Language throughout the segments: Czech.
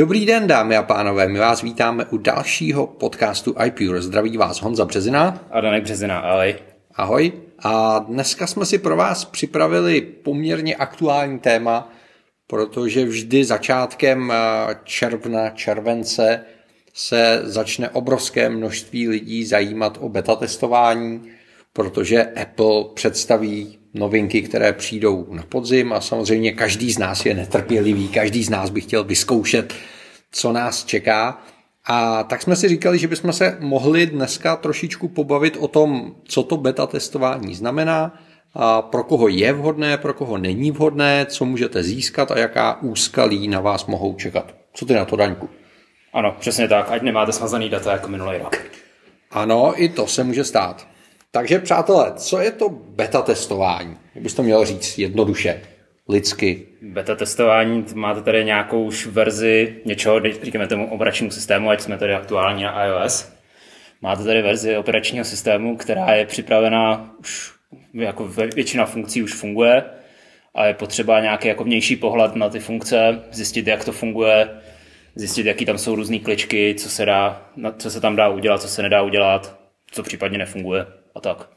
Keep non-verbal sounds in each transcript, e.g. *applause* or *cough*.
Dobrý den, dámy a pánové, my vás vítáme u dalšího podcastu iPure. Zdraví vás Honza Březina. A Danek Březina, ahoj. Ahoj. A dneska jsme si pro vás připravili poměrně aktuální téma, protože vždy začátkem eh, června, července se začne obrovské množství lidí zajímat o beta testování, protože Apple představí novinky, které přijdou na podzim a samozřejmě každý z nás je netrpělivý, každý z nás by chtěl vyzkoušet, co nás čeká. A tak jsme si říkali, že bychom se mohli dneska trošičku pobavit o tom, co to beta testování znamená, a pro koho je vhodné, pro koho není vhodné, co můžete získat a jaká úskalí na vás mohou čekat. Co ty na to, Daňku? Ano, přesně tak, ať nemáte smazaný data jako minulý rok. Ano, i to se může stát. Takže přátelé, co je to beta testování? Jak to měl říct jednoduše, lidsky? Beta testování, máte tady nějakou už verzi něčeho, říkáme tomu operačnímu systému, ať jsme tady aktuální na iOS. Máte tady verzi operačního systému, která je připravená už jako většina funkcí už funguje a je potřeba nějaký jako vnější pohled na ty funkce, zjistit, jak to funguje, zjistit, jaký tam jsou různé kličky, co se, dá, co se tam dá udělat, co se nedá udělat, co případně nefunguje a tak.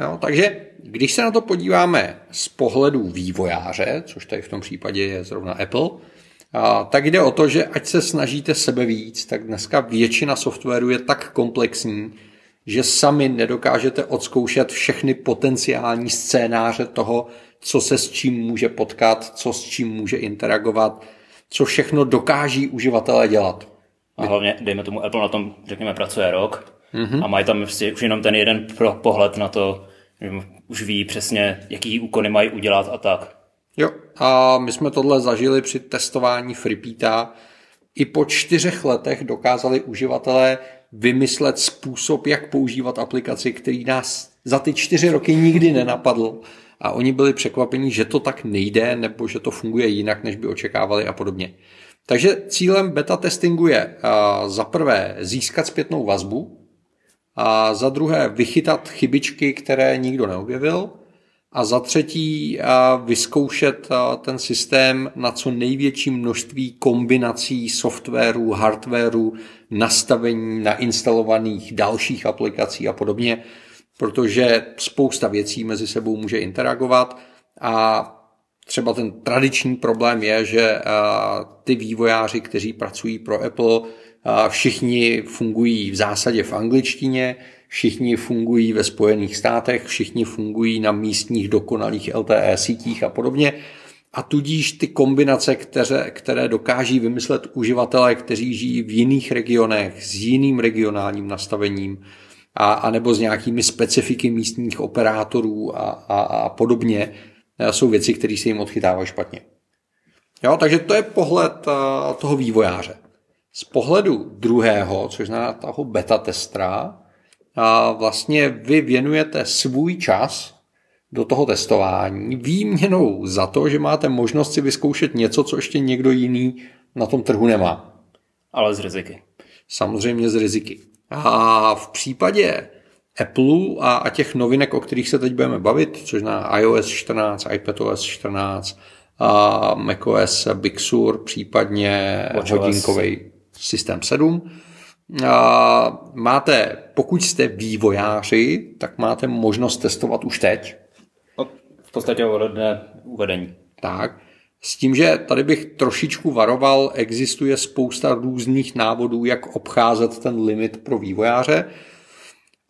Jo, takže když se na to podíváme z pohledu vývojáře, což tady v tom případě je zrovna Apple, a, tak jde o to, že ať se snažíte sebe víc, tak dneska většina softwaru je tak komplexní, že sami nedokážete odzkoušet všechny potenciální scénáře toho, co se s čím může potkat, co s čím může interagovat, co všechno dokáží uživatelé dělat. A hlavně, dejme tomu, Apple na tom, řekněme, pracuje rok, Mm-hmm. A mají tam prostě už jenom ten jeden pro pohled na to, že už ví přesně, jaký úkony mají udělat a tak. Jo, a my jsme tohle zažili při testování FreePita. I po čtyřech letech dokázali uživatelé vymyslet způsob, jak používat aplikaci, který nás za ty čtyři roky nikdy nenapadl. A oni byli překvapení, že to tak nejde, nebo že to funguje jinak, než by očekávali a podobně. Takže cílem beta testingu je uh, za prvé získat zpětnou vazbu, a za druhé vychytat chybičky, které nikdo neobjevil. A za třetí vyzkoušet ten systém na co největší množství kombinací softwaru, hardwaru, nastavení nainstalovaných dalších aplikací a podobně, protože spousta věcí mezi sebou může interagovat. A třeba ten tradiční problém je, že ty vývojáři, kteří pracují pro Apple, Všichni fungují v zásadě v angličtině, všichni fungují ve Spojených státech, všichni fungují na místních dokonalých LTE sítích a podobně. A tudíž ty kombinace, které, které dokáží vymyslet uživatelé, kteří žijí v jiných regionech s jiným regionálním nastavením, a, a nebo s nějakými specifiky místních operátorů a, a, a podobně, jsou věci, které se jim odchytávají špatně. Jo, takže to je pohled toho vývojáře. Z pohledu druhého, což znamená toho beta testera, a vlastně vy věnujete svůj čas do toho testování výměnou za to, že máte možnost si vyzkoušet něco, co ještě někdo jiný na tom trhu nemá. Ale z riziky. Samozřejmě z riziky. A v případě Apple a, a těch novinek, o kterých se teď budeme bavit, což na iOS 14, iPadOS 14, a macOS Big Sur, případně hodinkový systém 7. Máte, pokud jste vývojáři, tak máte možnost testovat už teď. No, v podstatě ode uvedení. Tak. S tím, že tady bych trošičku varoval, existuje spousta různých návodů, jak obcházet ten limit pro vývojáře.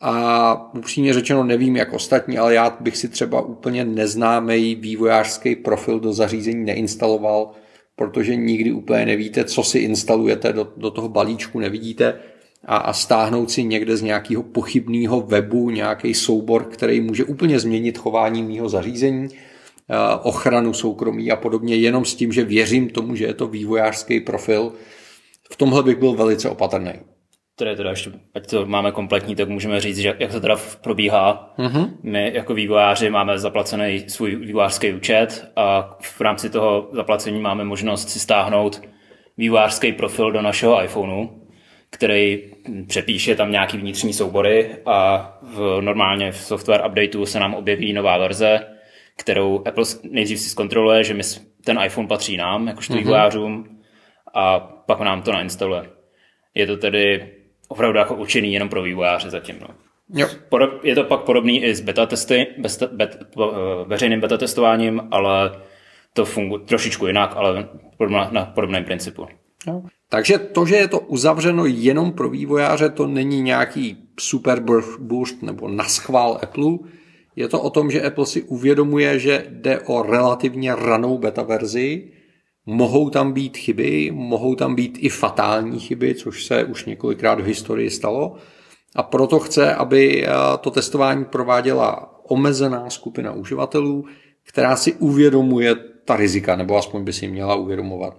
A upřímně řečeno nevím jak ostatní, ale já bych si třeba úplně neznámý vývojářský profil do zařízení neinstaloval, protože nikdy úplně nevíte, co si instalujete do, do toho balíčku, nevidíte a, a stáhnout si někde z nějakého pochybného webu nějaký soubor, který může úplně změnit chování mého zařízení, ochranu soukromí a podobně, jenom s tím, že věřím tomu, že je to vývojářský profil. V tomhle bych byl velice opatrný je teda ještě, ať to máme kompletní, tak můžeme říct, že jak to teda probíhá. Mm-hmm. My jako vývojáři máme zaplacený svůj vývojářský účet a v rámci toho zaplacení máme možnost si stáhnout vývojářský profil do našeho iPhoneu, který přepíše tam nějaký vnitřní soubory a v, normálně v software updateu se nám objeví nová verze, kterou Apple nejdřív si zkontroluje, že my, ten iPhone patří nám, jakožto mm-hmm. vývojářům a pak nám to nainstaluje. Je to tedy opravdu jako učený jenom pro vývojáře zatím. No. Jo. Je to pak podobný i s beta testy, beta, bet, veřejným beta testováním, ale to funguje trošičku jinak, ale na podobném principu. Jo. Takže to, že je to uzavřeno jenom pro vývojáře, to není nějaký super boost nebo naschvál Apple. Je to o tom, že Apple si uvědomuje, že jde o relativně ranou beta verzi, mohou tam být chyby, mohou tam být i fatální chyby, což se už několikrát v historii stalo. A proto chce, aby eh, to testování prováděla omezená skupina uživatelů, která si uvědomuje ta rizika, nebo aspoň by si měla uvědomovat.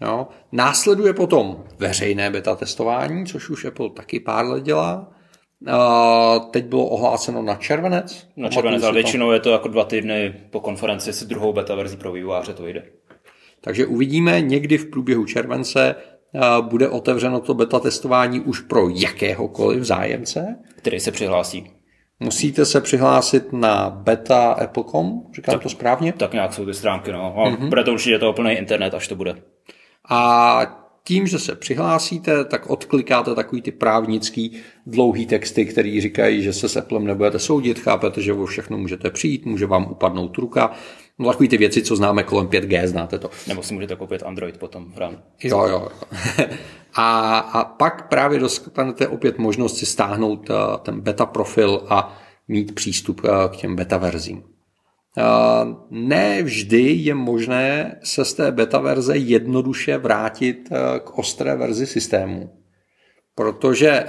Jo. Následuje potom veřejné beta testování, což už Apple taky pár let dělá. Uh, teď bylo ohláceno na červenec. Na červenec, ale většinou je to jako dva týdny po konferenci s druhou beta verzi pro vývojáře to jde. Takže uvidíme někdy v průběhu července uh, bude otevřeno to beta testování už pro jakéhokoliv zájemce. Který se přihlásí. Musíte se přihlásit na beta.apple.com, říkám tak, to správně? Tak nějak jsou ty stránky, no. A mm-hmm. Bude to určitě to úplný internet, až to bude. A tím, že se přihlásíte, tak odklikáte takový ty právnický dlouhý texty, který říkají, že se s Applem nebudete soudit, chápete, že o všechno můžete přijít, může vám upadnout ruka. No takový ty věci, co známe kolem 5G, znáte to. Nebo si můžete koupit Android potom v rámci. Jo, jo. *laughs* a, a pak právě dostanete opět možnost si stáhnout eh, ten beta profil a mít přístup eh, k těm beta verzím. Ne vždy je možné se z té beta verze jednoduše vrátit eh, k ostré verzi systému, protože eh,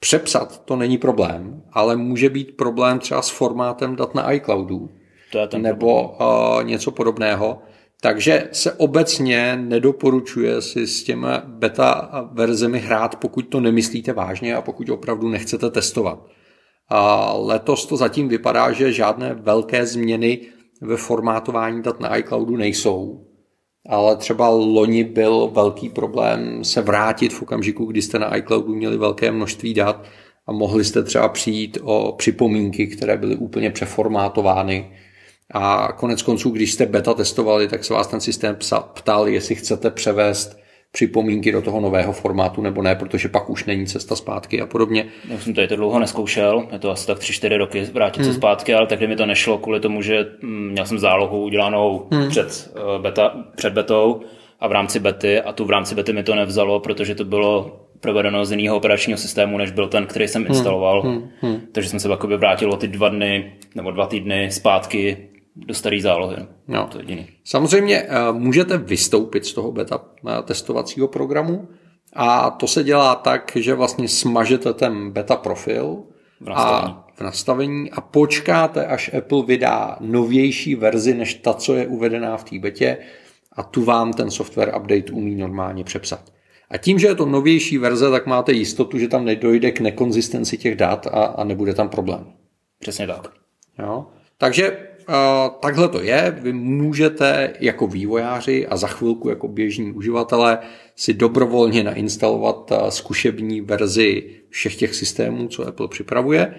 přepsat to není problém, ale může být problém třeba s formátem dat na iCloudu to je ten nebo. Eh, něco podobného. Takže se obecně nedoporučuje si s těmi beta verzemi hrát, pokud to nemyslíte vážně a pokud opravdu nechcete testovat. A letos to zatím vypadá, že žádné velké změny ve formátování dat na iCloudu nejsou. Ale třeba loni byl velký problém se vrátit v okamžiku, kdy jste na iCloudu měli velké množství dat a mohli jste třeba přijít o připomínky, které byly úplně přeformátovány. A konec konců, když jste beta testovali, tak se vás ten systém ptal, jestli chcete převést připomínky do toho nového formátu nebo ne, protože pak už není cesta zpátky a podobně. Já jsem tady to dlouho neskoušel, je to asi tak 3-4 roky vrátit hmm. se zpátky, ale tehdy mi to nešlo kvůli tomu, že mm, měl jsem zálohu udělanou hmm. před, uh, beta, před betou a v rámci bety a tu v rámci bety mi to nevzalo, protože to bylo provedeno z jiného operačního systému, než byl ten, který jsem hmm. instaloval. Hmm. Hmm. Takže jsem se vrátil o ty dva dny nebo dva týdny zpátky do staré zálohy. No. To je jediný. Samozřejmě eh, můžete vystoupit z toho beta eh, testovacího programu a to se dělá tak, že vlastně smažete ten beta profil v nastavení. A, v nastavení a počkáte, až Apple vydá novější verzi než ta, co je uvedená v té betě a tu vám ten software update umí normálně přepsat. A tím, že je to novější verze, tak máte jistotu, že tam nedojde k nekonzistenci těch dat a, a nebude tam problém. Přesně tak. Jo? Takže takhle to je. Vy můžete jako vývojáři a za chvilku jako běžní uživatelé si dobrovolně nainstalovat zkušební verzi všech těch systémů, co Apple připravuje.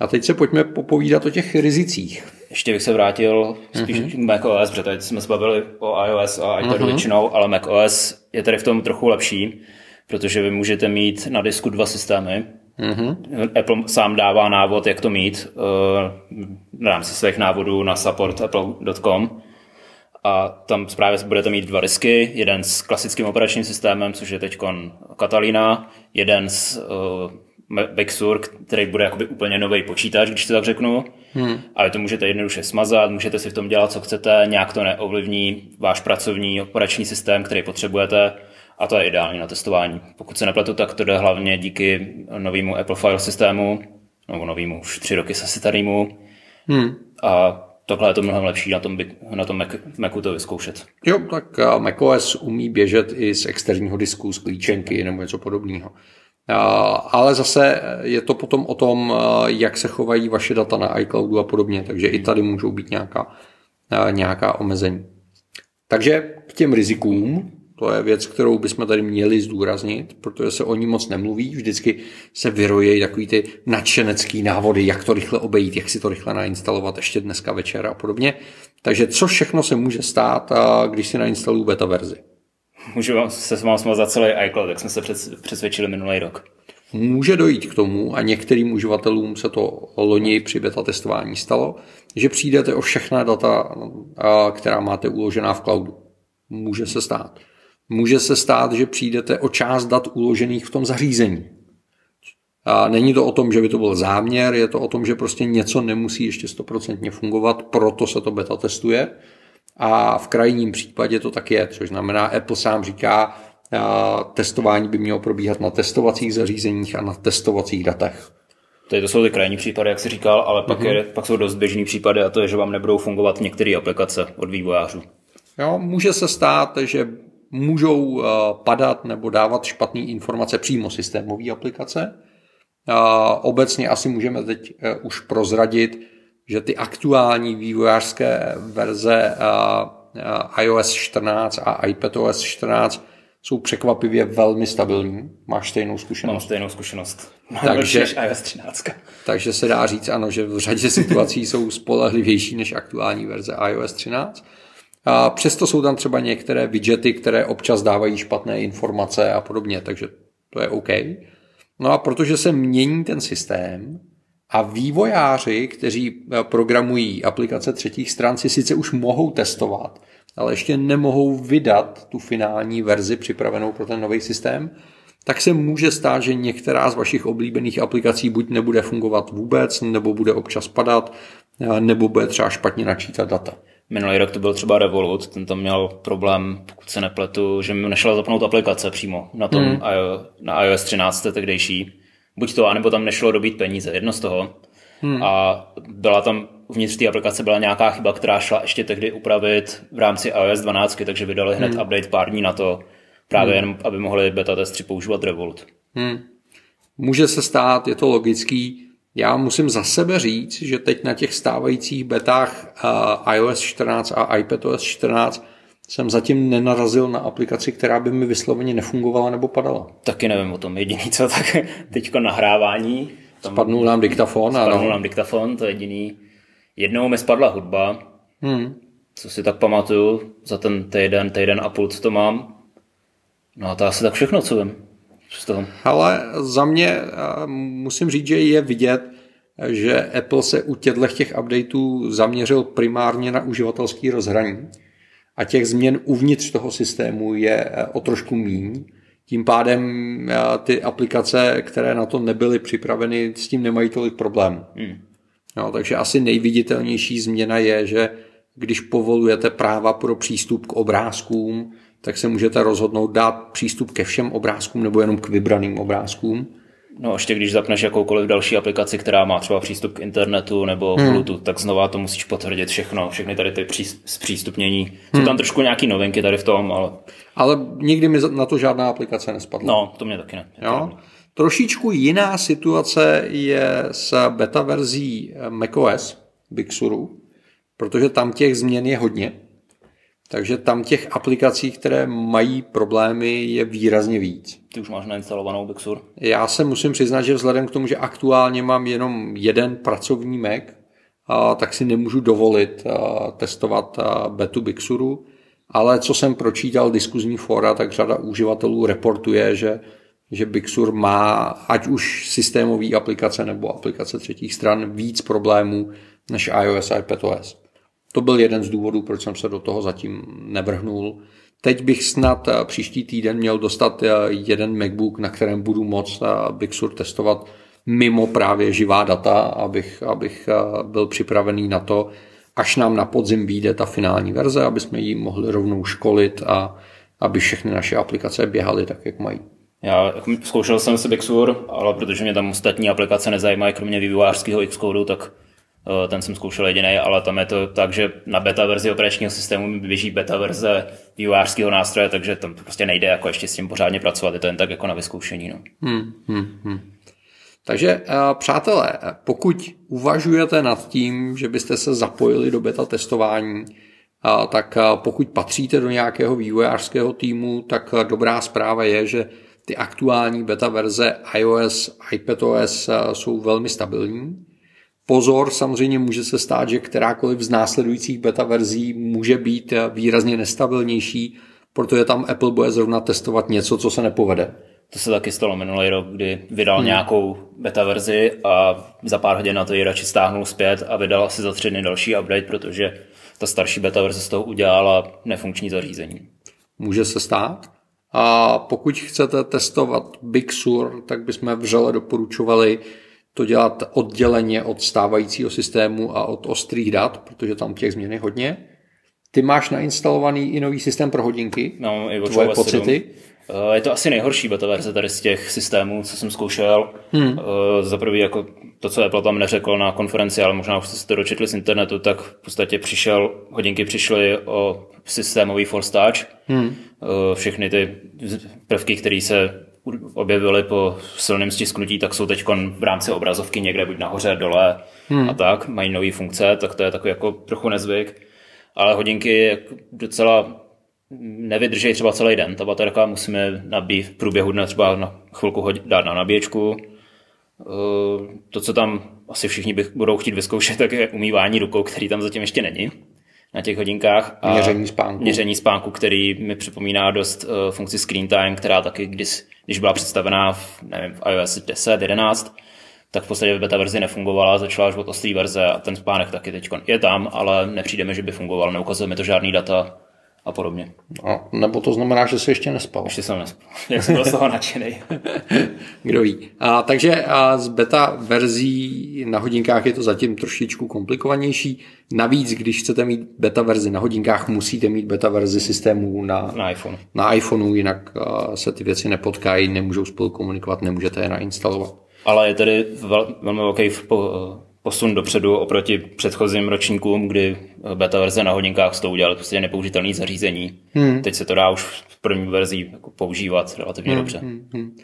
A teď se pojďme popovídat o těch rizicích. Ještě bych se vrátil spíš mm-hmm. k macOS, protože teď jsme se bavili o iOS a iPadu mm-hmm. většinou, ale macOS je tady v tom trochu lepší, protože vy můžete mít na disku dva systémy, Mm-hmm. Apple sám dává návod, jak to mít uh, v rámci svých návodů na support.apple.com a tam právě budete mít dva disky, jeden s klasickým operačním systémem, což je teď Catalina, jeden s uh, Big Sur, který bude jakoby úplně nový počítač, když to tak řeknu. Hmm. Ale to můžete jednoduše smazat, můžete si v tom dělat, co chcete, nějak to neovlivní váš pracovní operační systém, který potřebujete a to je ideální na testování. Pokud se nepletu, tak to jde hlavně díky novému Apple File systému, nebo novému už tři roky se starýmu. Hmm. A tohle je to mnohem lepší na tom, na tom Mac, Macu to vyzkoušet. Jo, tak macOS umí běžet i z externího disku, z klíčenky nebo něco podobného. Ale zase je to potom o tom, jak se chovají vaše data na iCloudu a podobně, takže i tady můžou být nějaká, nějaká omezení. Takže k těm rizikům, to je věc, kterou bychom tady měli zdůraznit, protože se o ní moc nemluví. Vždycky se vyrojejí takový ty nadšenecký návody, jak to rychle obejít, jak si to rychle nainstalovat ještě dneska večer a podobně. Takže co všechno se může stát, když si nainstaluju beta verzi? Můžu vám, se vám smazat celý iCloud, jak jsme se přesvědčili minulý rok. Může dojít k tomu, a některým uživatelům se to loni při beta testování stalo, že přijdete o všechna data, která máte uložená v cloudu. Může se stát. Může se stát, že přijdete o část dat uložených v tom zařízení. A není to o tom, že by to byl záměr, je to o tom, že prostě něco nemusí ještě stoprocentně fungovat, proto se to beta testuje. A v krajním případě to tak je, což znamená, Apple sám říká, testování by mělo probíhat na testovacích zařízeních a na testovacích datech. Tady to jsou ty krajní případy, jak jsi říkal, ale pak, mm-hmm. je, pak jsou dost běžný případy a to je, že vám nebudou fungovat některé aplikace od vývojářů. Jo, může se stát, že můžou eh, padat nebo dávat špatné informace přímo systémové aplikace. Obecně asi můžeme teď eh, už prozradit, že ty aktuální vývojářské verze eh, iOS 14 a iPadOS 14 jsou překvapivě velmi stabilní. Máš stejnou zkušenost? Mám stejnou zkušenost. Mám takže, než iOS 13. Takže se dá říct, ano, že v řadě situací jsou spolehlivější než aktuální verze iOS 13. A přesto jsou tam třeba některé widgety, které občas dávají špatné informace a podobně, takže to je OK. No a protože se mění ten systém a vývojáři, kteří programují aplikace třetích stran, si sice už mohou testovat, ale ještě nemohou vydat tu finální verzi připravenou pro ten nový systém, tak se může stát, že některá z vašich oblíbených aplikací buď nebude fungovat vůbec, nebo bude občas padat, nebo bude třeba špatně načítat data. Minulý rok to byl třeba Revolut, ten tam měl problém, pokud se nepletu, že mi nešla zapnout aplikace přímo na tom hmm. na iOS 13 tehdejší. Buď to, anebo tam nešlo dobít peníze, jedno z toho. Hmm. A byla tam uvnitř té aplikace byla nějaká chyba, která šla ještě tehdy upravit v rámci iOS 12, takže vydali hned hmm. update pár dní na to, právě hmm. jen, aby mohli beta testři používat Revolt. Hmm. Může se stát, je to logický. Já musím za sebe říct, že teď na těch stávajících betách uh, iOS 14 a iPadOS 14 jsem zatím nenarazil na aplikaci, která by mi vysloveně nefungovala nebo padala. Taky nevím o tom. Jediný co, tak *laughs* teďko nahrávání. Tam spadnul nám diktafon. Spadnul ano. nám diktafon, to je jediný. Jednou mi spadla hudba, hmm. co si tak pamatuju, za ten týden, týden a půl, co to mám. No a to asi tak všechno, co vím Ale za mě musím říct, že je vidět, že Apple se u těchto těch updateů zaměřil primárně na uživatelský rozhraní a těch změn uvnitř toho systému je o trošku míň. Tím pádem ty aplikace, které na to nebyly připraveny, s tím nemají tolik problém. Hmm. No, takže asi nejviditelnější změna je, že když povolujete práva pro přístup k obrázkům, tak se můžete rozhodnout dát přístup ke všem obrázkům nebo jenom k vybraným obrázkům. No ještě když zapneš jakoukoliv další aplikaci, která má třeba přístup k internetu nebo hmm. Bluetooth, tak znova to musíš potvrdit všechno, všechny tady ty zpřístupnění. Jsou hmm. tam trošku nějaký novinky tady v tom, ale... Ale nikdy mi na to žádná aplikace nespadla. No, to mě taky ne. Jo? Trošičku jiná situace je s beta verzí macOS Big Suru, protože tam těch změn je hodně. Takže tam těch aplikací, které mají problémy, je výrazně víc. Ty už máš nainstalovanou Big Sur? Já se musím přiznat, že vzhledem k tomu, že aktuálně mám jenom jeden pracovní Mac, a, tak si nemůžu dovolit a, testovat a, betu Big Suru, ale co jsem pročítal diskuzní fora, tak řada uživatelů reportuje, že že Big Sur má ať už systémové aplikace nebo aplikace třetích stran víc problémů než iOS a iPadOS. To byl jeden z důvodů, proč jsem se do toho zatím nevrhnul. Teď bych snad eh, příští týden měl dostat eh, jeden MacBook, na kterém budu moct eh, Big Sur testovat mimo právě živá data, abych, abych byl připravený na to, až nám na podzim vyjde ta finální verze, aby jsme ji mohli rovnou školit a aby všechny naše aplikace běhaly tak, jak mají. Já jako zkoušel jsem si Bixur, ale protože mě tam ostatní aplikace nezajímají, kromě vývojářského Xcode, tak ten jsem zkoušel jediný, ale tam je to tak, že na beta verzi operačního systému běží beta verze vývojářského nástroje, takže tam prostě nejde jako ještě s tím pořádně pracovat, je to jen tak jako na vyzkoušení. No. Hmm, hmm, hmm. Takže eh, přátelé, pokud uvažujete nad tím, že byste se zapojili do beta testování, eh, tak pokud patříte do nějakého vývojářského týmu, tak dobrá zpráva je, že ty aktuální beta verze iOS, iPadOS eh, jsou velmi stabilní. Pozor, samozřejmě může se stát, že kterákoliv z následujících beta verzí může být výrazně nestabilnější, protože tam Apple bude zrovna testovat něco, co se nepovede. To se taky stalo minulý rok, kdy vydal hmm. nějakou beta verzi a za pár hodin na to ji radši stáhnul zpět a vydal asi za tři dny další update, protože ta starší beta verze z toho udělala nefunkční zařízení. Může se stát. A pokud chcete testovat Big Sur, tak bychom vřele doporučovali to dělat odděleně od stávajícího systému a od ostrých dat, protože tam těch změn je hodně. Ty máš nainstalovaný i nový systém pro hodinky. No, i Tvoje pocity? Eh, je to asi nejhorší beta verze tady z těch systémů, co jsem zkoušel. Hmm. Eh, za prvý jako to, co Apple tam neřekl na konferenci, ale možná už jste si to dočetli z internetu, tak v podstatě přišel, hodinky přišly o systémový Force Touch. Hmm. Eh, všechny ty prvky, které se objevily po silném stisknutí, tak jsou teď v rámci obrazovky někde buď nahoře, dole hmm. a tak. Mají nové funkce, tak to je takový jako trochu nezvyk. Ale hodinky docela nevydrží třeba celý den. Ta baterka musíme nabít v průběhu dne třeba na chvilku dát na nabíječku. Eh, to, co tam asi všichni bych, budou chtít vyzkoušet, tak je umývání rukou, který tam zatím ještě není na těch hodinkách. A měření spánku. Měření spánku, který mi připomíná dost uh, funkci Screen Time, která taky, když, když byla představená v, nevím, v iOS 10, 11, tak v podstatě beta verzi nefungovala, začala až od ostrý verze a ten spánek taky teď je tam, ale nepřijde mi, že by fungoval, neukazuje mi to žádný data a podobně. A nebo to znamená, že se ještě nespal. Ještě jsem nespal. *laughs* Jak jsem byl z toho nadšený. *laughs* Kdo ví. A, takže a z beta verzí na hodinkách je to zatím trošičku komplikovanější. Navíc, když chcete mít beta verzi na hodinkách, musíte mít beta verzi systému na, na iPhone. Na iPhoneu, jinak se ty věci nepotkají, nemůžou spolu komunikovat, nemůžete je nainstalovat. Ale je tedy vel, velmi velký posun dopředu oproti předchozím ročníkům, kdy beta verze na hodinkách s tou udělali prostě nepoužitelné zařízení. Hmm. Teď se to dá už v první verzi jako používat relativně hmm. dobře. Hmm. hmm.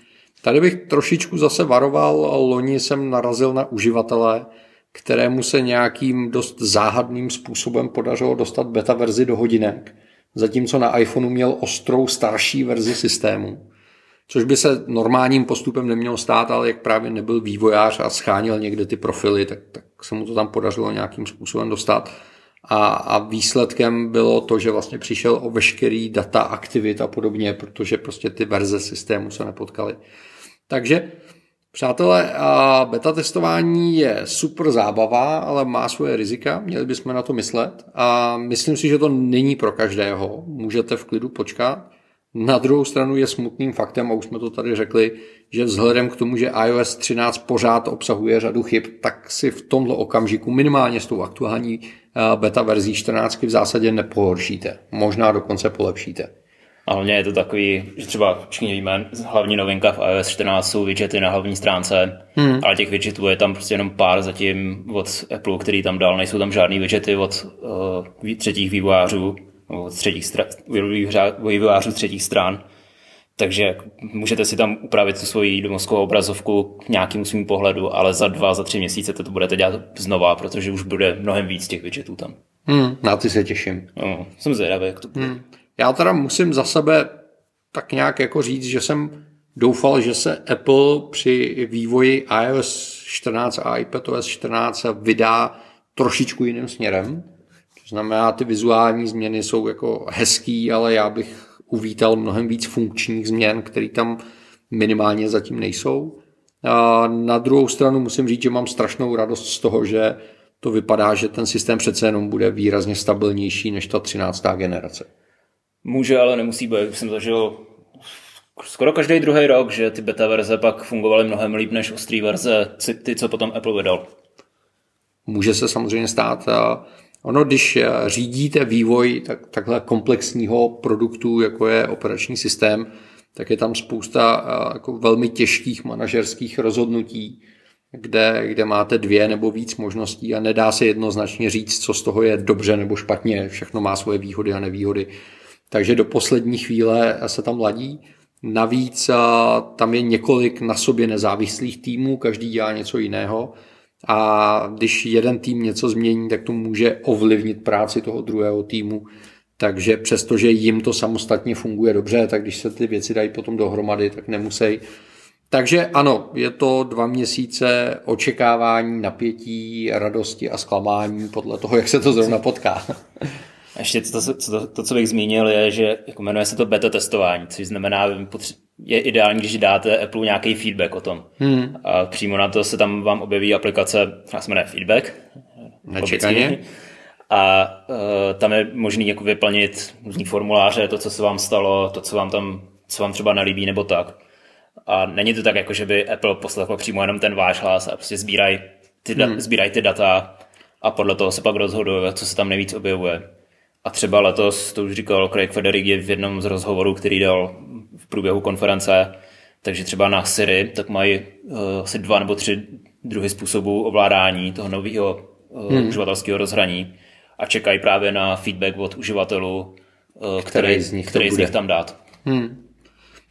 Tady bych trošičku zase varoval, loni jsem narazil na uživatele, kterému se nějakým dost záhadným způsobem podařilo dostat beta verzi do hodinek, zatímco na iPhoneu měl ostrou starší verzi systému což by se normálním postupem nemělo stát, ale jak právě nebyl vývojář a scháněl někde ty profily, tak, tak se mu to tam podařilo nějakým způsobem dostat. A, a výsledkem bylo to, že vlastně přišel o veškerý data, aktivit a podobně, protože prostě ty verze systému se nepotkaly. Takže Přátelé, a beta testování je super zábava, ale má svoje rizika, měli bychom na to myslet a myslím si, že to není pro každého. Můžete v klidu počkat. Na druhou stranu je smutným faktem, a už jsme to tady řekli, že vzhledem k tomu, že iOS 13 pořád obsahuje řadu chyb, tak si v tomto okamžiku minimálně s tou aktuální eh, beta verzí 14 v zásadě nepohoršíte. Možná dokonce polepšíte. A hlavně je to takový, že třeba všichni víme, hlavní novinka v iOS 14 jsou widgety na hlavní stránce, hmm. ale těch widgetů je tam prostě jenom pár zatím od Apple, který tam dal, nejsou tam žádný widgety od uh, třetích vývojářů od třetích stran, vývojářů třetích stran. Takže můžete si tam upravit tu svoji domovskou obrazovku k nějakému svým pohledu, ale za dva, za tři měsíce to budete dělat znova, protože už bude mnohem víc těch widgetů tam. Hmm, na ty se těším. No, jsem zvědavý, jak to bude. Hmm. Já teda musím za sebe tak nějak jako říct, že jsem doufal, že se Apple při vývoji iOS 14 a iPadOS 14 vydá trošičku jiným směrem znamená, ty vizuální změny jsou jako hezký, ale já bych uvítal mnohem víc funkčních změn, které tam minimálně zatím nejsou. A na druhou stranu musím říct, že mám strašnou radost z toho, že to vypadá, že ten systém přece jenom bude výrazně stabilnější než ta 13. generace. Může, ale nemusí být. Jsem zažil skoro každý druhý rok, že ty beta verze pak fungovaly mnohem líp než ostrý verze, ty, co potom Apple vydal. Může se samozřejmě stát. Ono, když eh, řídíte vývoj tak, takhle komplexního produktu, jako je operační systém, tak je tam spousta eh, jako velmi těžkých manažerských rozhodnutí, kde, kde máte dvě nebo víc možností a nedá se jednoznačně říct, co z toho je dobře nebo špatně. Všechno má svoje výhody a nevýhody. Takže do poslední chvíle se tam ladí. Navíc eh, tam je několik na sobě nezávislých týmů, každý dělá něco jiného a když jeden tým něco změní, tak to může ovlivnit práci toho druhého týmu. Takže přestože jim to samostatně funguje dobře, tak když se ty věci dají potom dohromady, tak nemusí. Takže ano, je to dva měsíce očekávání, napětí, radosti a zklamání podle toho, jak se to zrovna potká. Ještě to, to, to, to, co bych zmínil, je, že jako jmenuje se to beta testování, což znamená, je ideální, když dáte Apple nějaký feedback o tom. Hmm. A přímo na to se tam vám objeví aplikace, která se jmenuje Feedback. Nečekaně. A uh, tam je možný jako vyplnit různý formuláře, to, co se vám stalo, to, co vám tam, co vám třeba nelíbí, nebo tak. A není to tak, jako že by Apple poslechl přímo jenom ten váš hlas a prostě sbírají ty, da- hmm. sbíraj ty data a podle toho se pak rozhoduje, co se tam nejvíc objevuje. A třeba letos, to už říkal Craig Federighi v jednom z rozhovorů, který dal v průběhu konference, takže třeba na Siri, tak mají uh, asi dva nebo tři druhy způsobů ovládání toho nového uh, hmm. uživatelského rozhraní a čekají právě na feedback od uživatelů, uh, který, který, z nich, který z nich tam dát. Hmm.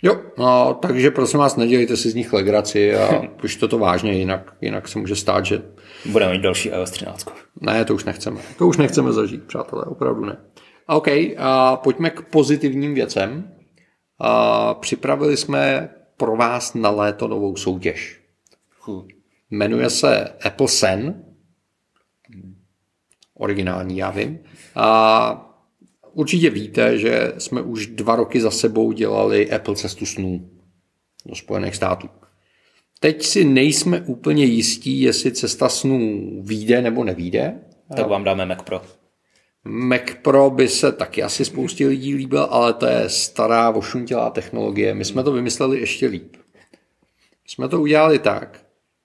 Jo, no, takže prosím vás, nedělejte si z nich legraci a *laughs* už to vážně, jinak, jinak se může stát, že... Budeme mít další iOS 13. Ne, to už nechceme. To už nechceme zažít, přátelé, opravdu ne. OK, a pojďme k pozitivním věcem. A připravili jsme pro vás na léto novou soutěž. Jmenuje se Apple Sen. Originální, já vím. A určitě víte, že jsme už dva roky za sebou dělali Apple cestu snů do Spojených států. Teď si nejsme úplně jistí, jestli cesta snů vyjde nebo nevíde. Tak vám dáme Mac Pro. Mac Pro by se taky asi spoustě lidí líbil, ale to je stará ošuntělá technologie. My jsme to vymysleli ještě líp. Jsme to udělali tak,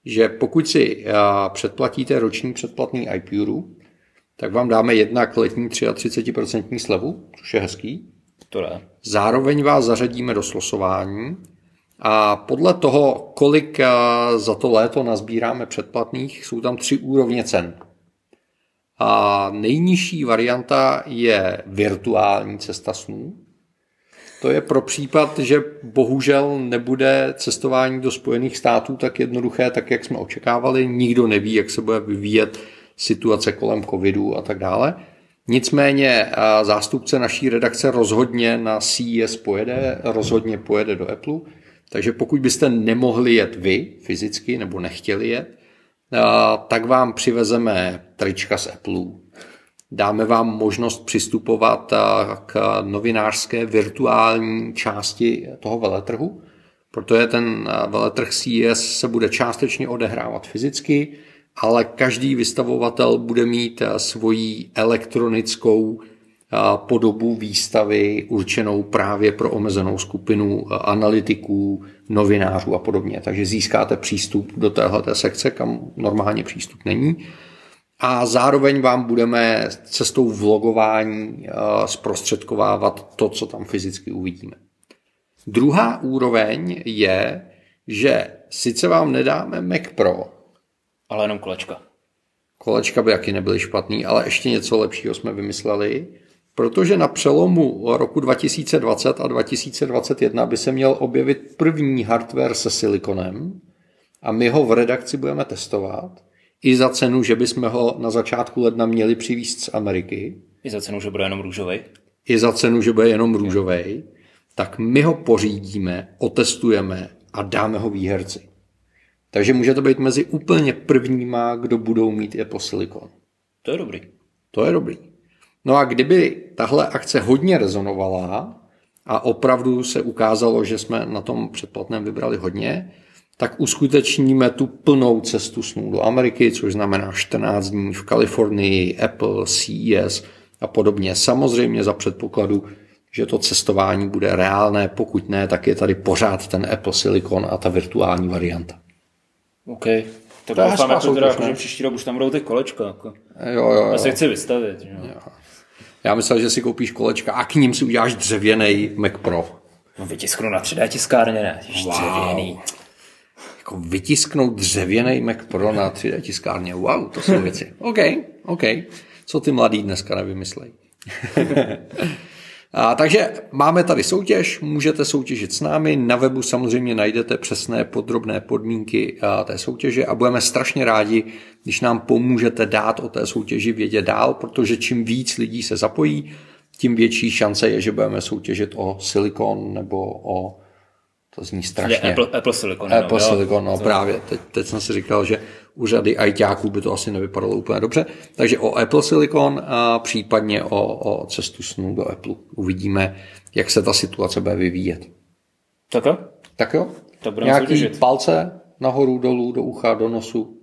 že pokud si předplatíte roční předplatný iPuru, tak vám dáme jednak letní 33% slevu, což je hezký. To ne. Zároveň vás zařadíme do slosování a podle toho, kolik za to léto nazbíráme předplatných, jsou tam tři úrovně cen. A nejnižší varianta je virtuální cesta snů. To je pro případ, že bohužel nebude cestování do Spojených států tak jednoduché, tak jak jsme očekávali. Nikdo neví, jak se bude vyvíjet situace kolem covidu a tak dále. Nicméně zástupce naší redakce rozhodně na CES pojede, rozhodně pojede do Apple, takže pokud byste nemohli jet vy fyzicky nebo nechtěli jet, tak vám přivezeme trička z Apple. Dáme vám možnost přistupovat k novinářské virtuální části toho veletrhu, protože ten veletrh CES se bude částečně odehrávat fyzicky, ale každý vystavovatel bude mít svoji elektronickou podobu výstavy určenou právě pro omezenou skupinu analytiků, novinářů a podobně. Takže získáte přístup do téhle sekce, kam normálně přístup není. A zároveň vám budeme cestou vlogování zprostředkovávat to, co tam fyzicky uvidíme. Druhá úroveň je, že sice vám nedáme Mac Pro, ale jenom kolečka. Kolečka by jaký nebyly špatný, ale ještě něco lepšího jsme vymysleli, protože na přelomu roku 2020 a 2021 by se měl objevit první hardware se silikonem a my ho v redakci budeme testovat i za cenu, že bychom ho na začátku ledna měli přivízt z Ameriky. I za cenu, že bude jenom růžový. I za cenu, že bude jenom růžový. Tak my ho pořídíme, otestujeme a dáme ho výherci. Takže může to být mezi úplně prvníma, kdo budou mít Apple Silicon. To je dobrý. To je dobrý. No a kdyby tahle akce hodně rezonovala a opravdu se ukázalo, že jsme na tom předplatném vybrali hodně, tak uskutečníme tu plnou cestu snů do Ameriky, což znamená 14 dní v Kalifornii, Apple, CES a podobně. Samozřejmě za předpokladu, že to cestování bude reálné, pokud ne, tak je tady pořád ten Apple Silicon a ta virtuální varianta. OK. Tak to doufám, jako jako, že příští rok už tam budou ty kolečka. Jako. Jo, jo, jo. Já se chci vystavit. Jo. Jo. Já myslel, že si koupíš kolečka a k ním si uděláš dřevěný Mac Pro. No vytisknu na 3D tiskárně, ne? Wow. Dřevěný. Jako vytisknout dřevěný Mac Pro na 3D tiskárně. Wow, to jsou věci. OK, OK. Co ty mladí dneska nevymyslej. *laughs* A, takže máme tady soutěž, můžete soutěžit s námi, na webu samozřejmě najdete přesné podrobné podmínky a, té soutěže a budeme strašně rádi, když nám pomůžete dát o té soutěži vědět dál, protože čím víc lidí se zapojí, tím větší šance je, že budeme soutěžit o silikon nebo o to zní strašně. Apple, Apple Silicon. Apple no, Silicon, no, právě. Teď, teď jsem si říkal, že u řady ajťáků by to asi nevypadalo úplně dobře. Takže o Apple Silicon a případně o, o cestu snů do Apple. Uvidíme, jak se ta situace bude vyvíjet. Tak jo. Tak jo. To Nějaký soutěžit. palce nahoru, dolů, do ucha, do nosu.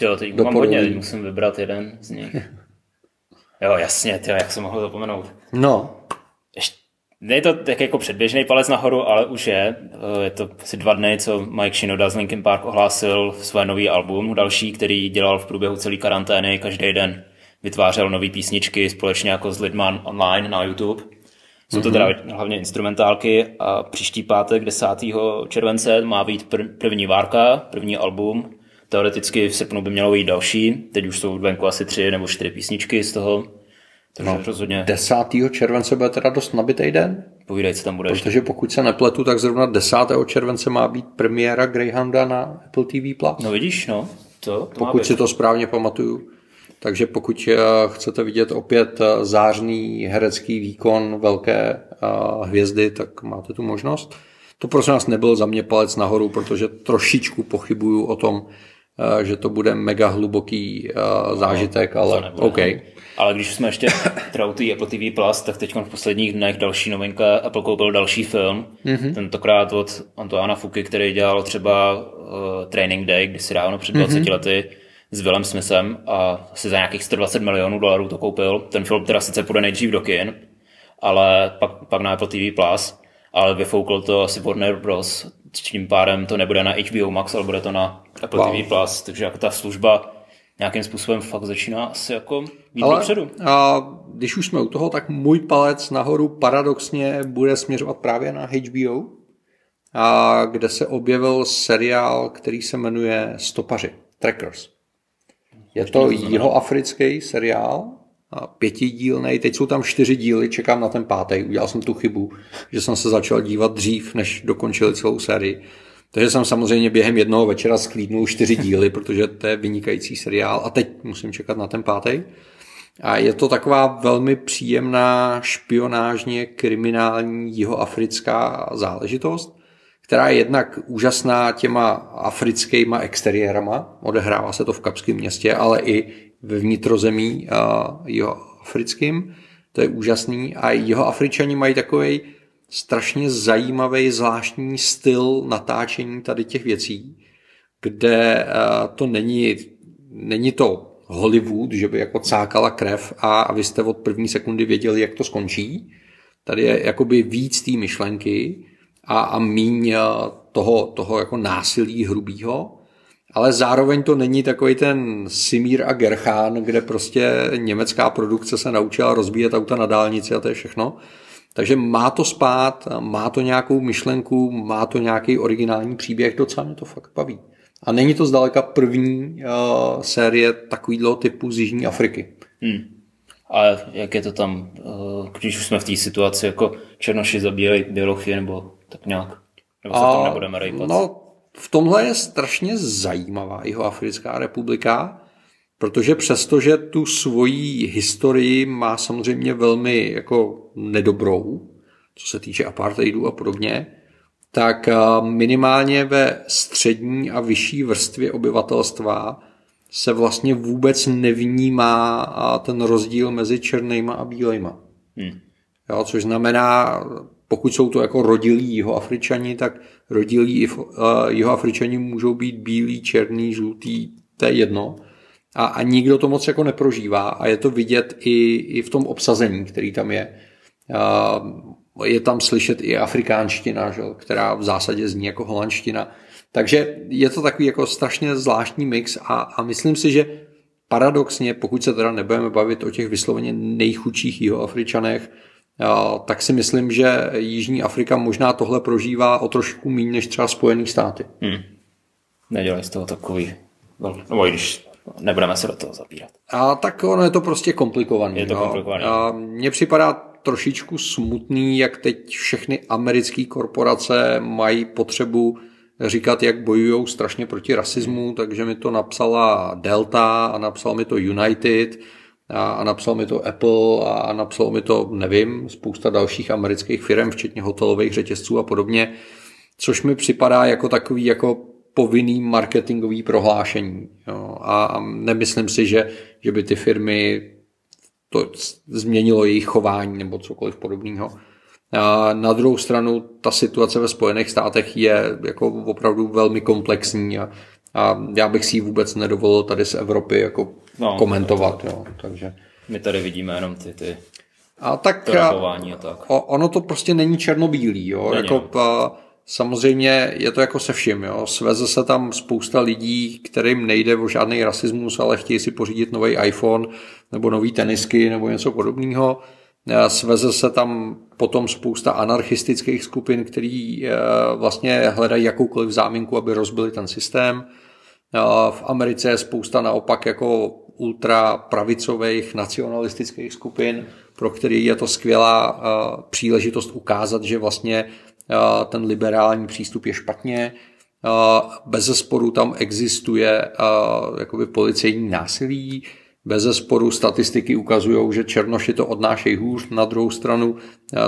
Jo, teď Do mám hodně, teď musím vybrat jeden z nich. *laughs* Jo, jasně, tyjo, jak jsem mohl zapomenout. No, Ještě, není to tak jako předběžný palec nahoru, ale už je. Eh, Je to asi dva dny, co Mike Shinoda z Linkin Park ohlásil své nový album, další, který dělal v průběhu celé karantény, každý den vytvářel nové písničky společně jako s lidma online na YouTube. Jsou to teda hlavně instrumentálky a příští pátek 10. července má být pr- první várka, první album. Teoreticky v srpnu by mělo být další, teď už jsou venku asi tři nebo čtyři písničky z toho. Takže no, rozhodně 10. července bude teda dost nabitý den, povídej, co tam bude ještě. protože pokud se nepletu, tak zrovna 10. července má být premiéra Greyhounda na Apple TV+. Plus. No vidíš, no. To, to pokud si to správně pamatuju. Takže pokud eh, chcete vidět opět eh, zářný herecký výkon velké eh, hvězdy, tak máte tu možnost. To prosím nás nebyl za mě palec nahoru, protože trošičku pochybuju o tom, že to bude mega hluboký eh, zážitek, to ale nebude, OK. no. Ale když jsme ještě *coughs* té Apple TV+, Plus, tak teď v posledních dnech další novinka, Apple koupil další film, Mhm. mm-hmm. tentokrát od Antoana Fuky, který dělal třeba uh, Training Day, kdysi dávno před 20 Mhm. mm-hmm. lety s Willem Smithem a asi za nějakých 120 milionů dolarů to koupil. Ten film teda sice půjde nejdřív do kin, ale pak, pak na Apple TV+, Plus, ale vyfoukl to asi Warner Bros. Tím pádem to nebude na HBO Max, ale bude to na Apple wow. TV+, Plus, takže jako ta služba nějakým způsobem fakt začíná asi jako jít Ale dopředu. a když už jsme u toho, tak můj palec nahoru paradoxně bude směřovat právě na HBO, a kde se objevil seriál, který se jmenuje Stopaři, Trackers. Je to jihoafrický seriál, a pětidílnej, teď jsou tam čtyři díly, čekám na ten pátý, udělal jsem tu chybu, že jsem se začal dívat dřív, než dokončili celou sérii. Takže jsem samozřejmě během jednoho večera sklídnul čtyři díly, protože to je vynikající seriál a teď musím čekat na ten pátý. A je to taková velmi příjemná špionážně kriminální jihoafrická záležitost, která je jednak úžasná těma africkýma exteriérama, odehrává se to v Kapském městě, ale i ve vnitrozemí uh, jihoafrickým, to je úžasný a jihoafričani mají takový strašně zajímavý zvláštní styl natáčení tady těch věcí, kde uh, to není, není to Hollywood, že by jako cákala krev a, a vy jste od první sekundy věděli, jak to skončí. Tady je jakoby víc té myšlenky a, a míň eh, toho, toho jako násilí hrubýho, ale zároveň to není takový ten Simír a Gerchán, kde prostě německá produkce se naučila rozbíjet auta na dálnici a to je všechno. Takže má to spát, má to nějakou myšlenku, má to nějaký originální příběh, docela mě to fakt baví. A není to zdaleka první uh, série takového typu z Jižní Afriky. Hmm. Ale jak je to tam, eh, když už jsme v té situaci, jako černoši zabíjejí bělochy, nebo tak nějak? Nebo se tam nebudeme rejpat? No, v tomhle je strašně zajímavá Jihoafrická republika, protože přestože tu svoji historii má samozřejmě velmi jako nedobrou, co se týče apartheidu a podobně, tak a, minimálně ve střední a vyšší vrstvě obyvatelstva se vlastně vůbec nevnímá ten rozdíl mezi černýma a bílejma. Hmm. Jo, což znamená, pokud jsou to jako rodilí jihoafričani, tak rodilí uh, jihoafričani můžou být bílí, černý, žlutý, to je jedno. A, a nikdo to moc jako neprožívá a je to vidět i, i v tom obsazení, který tam je. Uh, je tam slyšet i afrikánština, že, která v zásadě zní jako holandština. Takže je to takový jako strašně zvláštní mix a, a myslím si, že paradoxně, pokud se teda nebudeme bavit o těch vysloveně nejchudších jihoafričanech, tak si myslím, že Jižní Afrika možná tohle prožívá o trošku méně než třeba Spojené státy. Hmm. Nedělej z toho takový, velký, no i když nebudeme se do toho zabírat. A tak ono je to prostě komplikovaný. Je to komplikovaný. A mně připadá trošičku smutný, jak teď všechny americké korporace mají potřebu říkat, jak bojují strašně proti rasismu, takže mi to napsala Delta a napsal mi to United a, a napsal mi to Apple a, a napsal mi to, nevím, spousta dalších amerických firm, včetně hotelových řetězců a podobně, což mi připadá jako takový jako povinný marketingový prohlášení. Jo. A nemyslím si, že, že by ty firmy to změnilo jejich chování nebo cokoliv podobného. A na druhou stranu ta situace ve Spojených státech je jako opravdu velmi komplexní a, a já bych si ji vůbec nedovolil tady z Evropy jako no, komentovat. Jo, takže. My tady vidíme jenom ty, ty a tak, a tak. ono to prostě není černobílý. Jo? Není, jako, a, samozřejmě je to jako se vším. Jo? Sveze se tam spousta lidí, kterým nejde o žádný rasismus, ale chtějí si pořídit nový iPhone nebo nový tenisky nebo něco podobného. Sveze se tam potom spousta anarchistických skupin, který e, vlastně hledají jakoukoliv záminku, aby rozbili ten systém. V Americe je spousta naopak jako ultra pravicových nacionalistických skupin, pro který je to skvělá příležitost ukázat, že vlastně ten liberální přístup je špatně. Uh, bez zesporu tam existuje jakoby policejní násilí, bez zesporu statistiky ukazují, že černoši to odnášejí hůř, na druhou stranu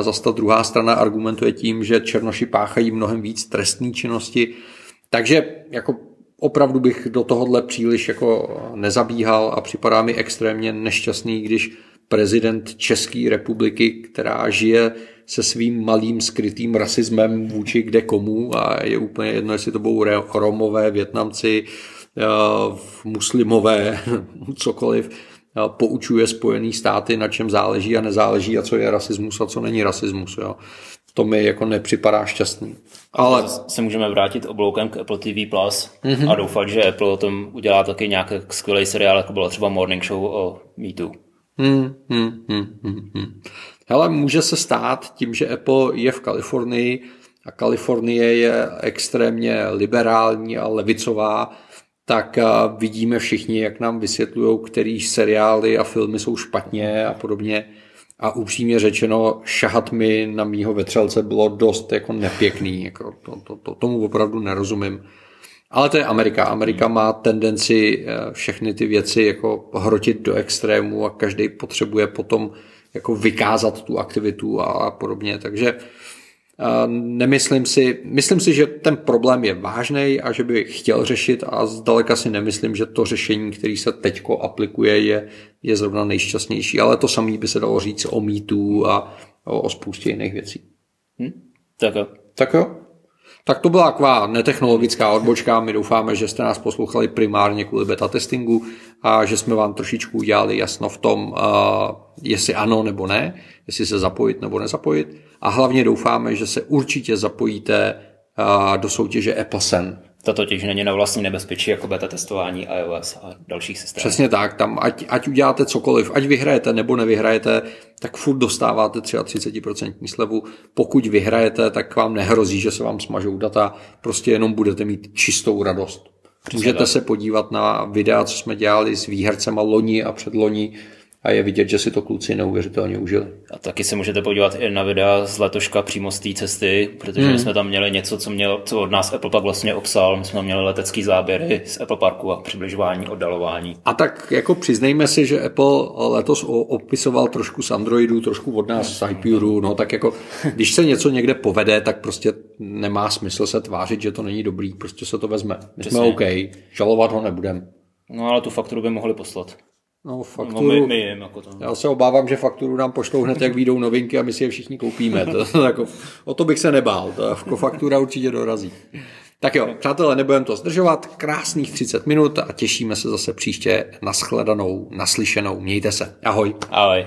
zase ta druhá strana argumentuje tím, že černoši páchají mnohem víc trestní činnosti. Takže jako opravdu bych do tohohle příliš jako nezabíhal a připadá mi extrémně nešťastný, když prezident České republiky, která žije se svým malým skrytým rasismem vůči kde komu a je úplně jedno, jestli to budou Romové, Větnamci, eh, muslimové, *laughs* cokoliv, eh, poučuje Spojený státy, na čem záleží a nezáleží a co je rasismus a co není rasismus. Jo. To mi jako nepřipadá šťastný. Ale se můžeme vrátit obloukem k Apple TV Plus mm-hmm. a doufat, že Apple o tom udělá taky nějaký skvělý seriál, jako bylo třeba Morning Show o MeToo. Hmm, hmm, hmm, hmm, hmm. Hele, může se stát tím, že Apple je v Kalifornii a Kalifornie je extrémně liberální a levicová, tak vidíme všichni, jak nám vysvětlují, který seriály a filmy jsou špatně a podobně. A upřímně řečeno, šahat mi na mýho vetřelce bylo dost jako nepěkný. Jako to, to, to, tomu opravdu nerozumím. Ale to je Amerika. Amerika má tendenci eh, všechny ty věci jako hrotit do extrému a každý potřebuje potom jako vykázat tu aktivitu a podobně. Takže eh, nemyslím si, myslím si, že ten problém je vážný a že by chtěl řešit a zdaleka si nemyslím, že to řešení, který se teďko aplikuje, je, je zrovna nejšťastnější. Ale to samé by se dalo říct o mýtu a o, o spoustě jiných věcí. Hm? Tak jo. Tak jo. Tak to byla taková netechnologická odbočka. My doufáme, že jste nás poslouchali primárně kvůli beta testingu a že jsme vám trošičku udělali jasno v tom, jestli ano nebo ne, jestli se zapojit nebo nezapojit. A hlavně doufáme, že se určitě zapojíte do soutěže Apple Sen, to totiž není na vlastní nebezpečí jako beta testování iOS a dalších systémů. Přesně tak, tam ať, ať uděláte cokoliv, ať vyhrajete nebo nevyhrajete, tak furt dostáváte 33% slevu. Pokud vyhrajete, tak vám nehrozí, že se vám smažou data, prostě jenom budete mít čistou radost. Přesně Můžete tak. se podívat na videa, co jsme dělali s výhercema loni a předloni, a je vidět, že si to kluci neuvěřitelně užili. A taky se můžete podívat i na videa z letoška přímo z té cesty, protože hmm. my jsme tam měli něco, co, měl, co od nás Apple pak vlastně obsal. My jsme tam měli letecký záběry z Apple Parku a přibližování, oddalování. A tak jako přiznejme si, že Apple letos opisoval trošku z Androidu, trošku od nás z iPuru, no tak jako *laughs* když se něco někde povede, tak prostě nemá smysl se tvářit, že to není dobrý, prostě se to vezme. My Přesně. jsme OK, žalovat ho nebudeme. No ale tu fakturu by mohli poslat. No, fakturu, no my, my jim, jako to. Já se obávám, že fakturu nám pošlou hned, jak výjdou novinky a my si je všichni koupíme. To, jako, o to bych se nebál, to jako faktura určitě dorazí. Tak jo, přátelé, nebudeme to zdržovat. Krásných 30 minut a těšíme se zase příště na shledanou, naslyšenou. Mějte se. Ahoj. Ahoj.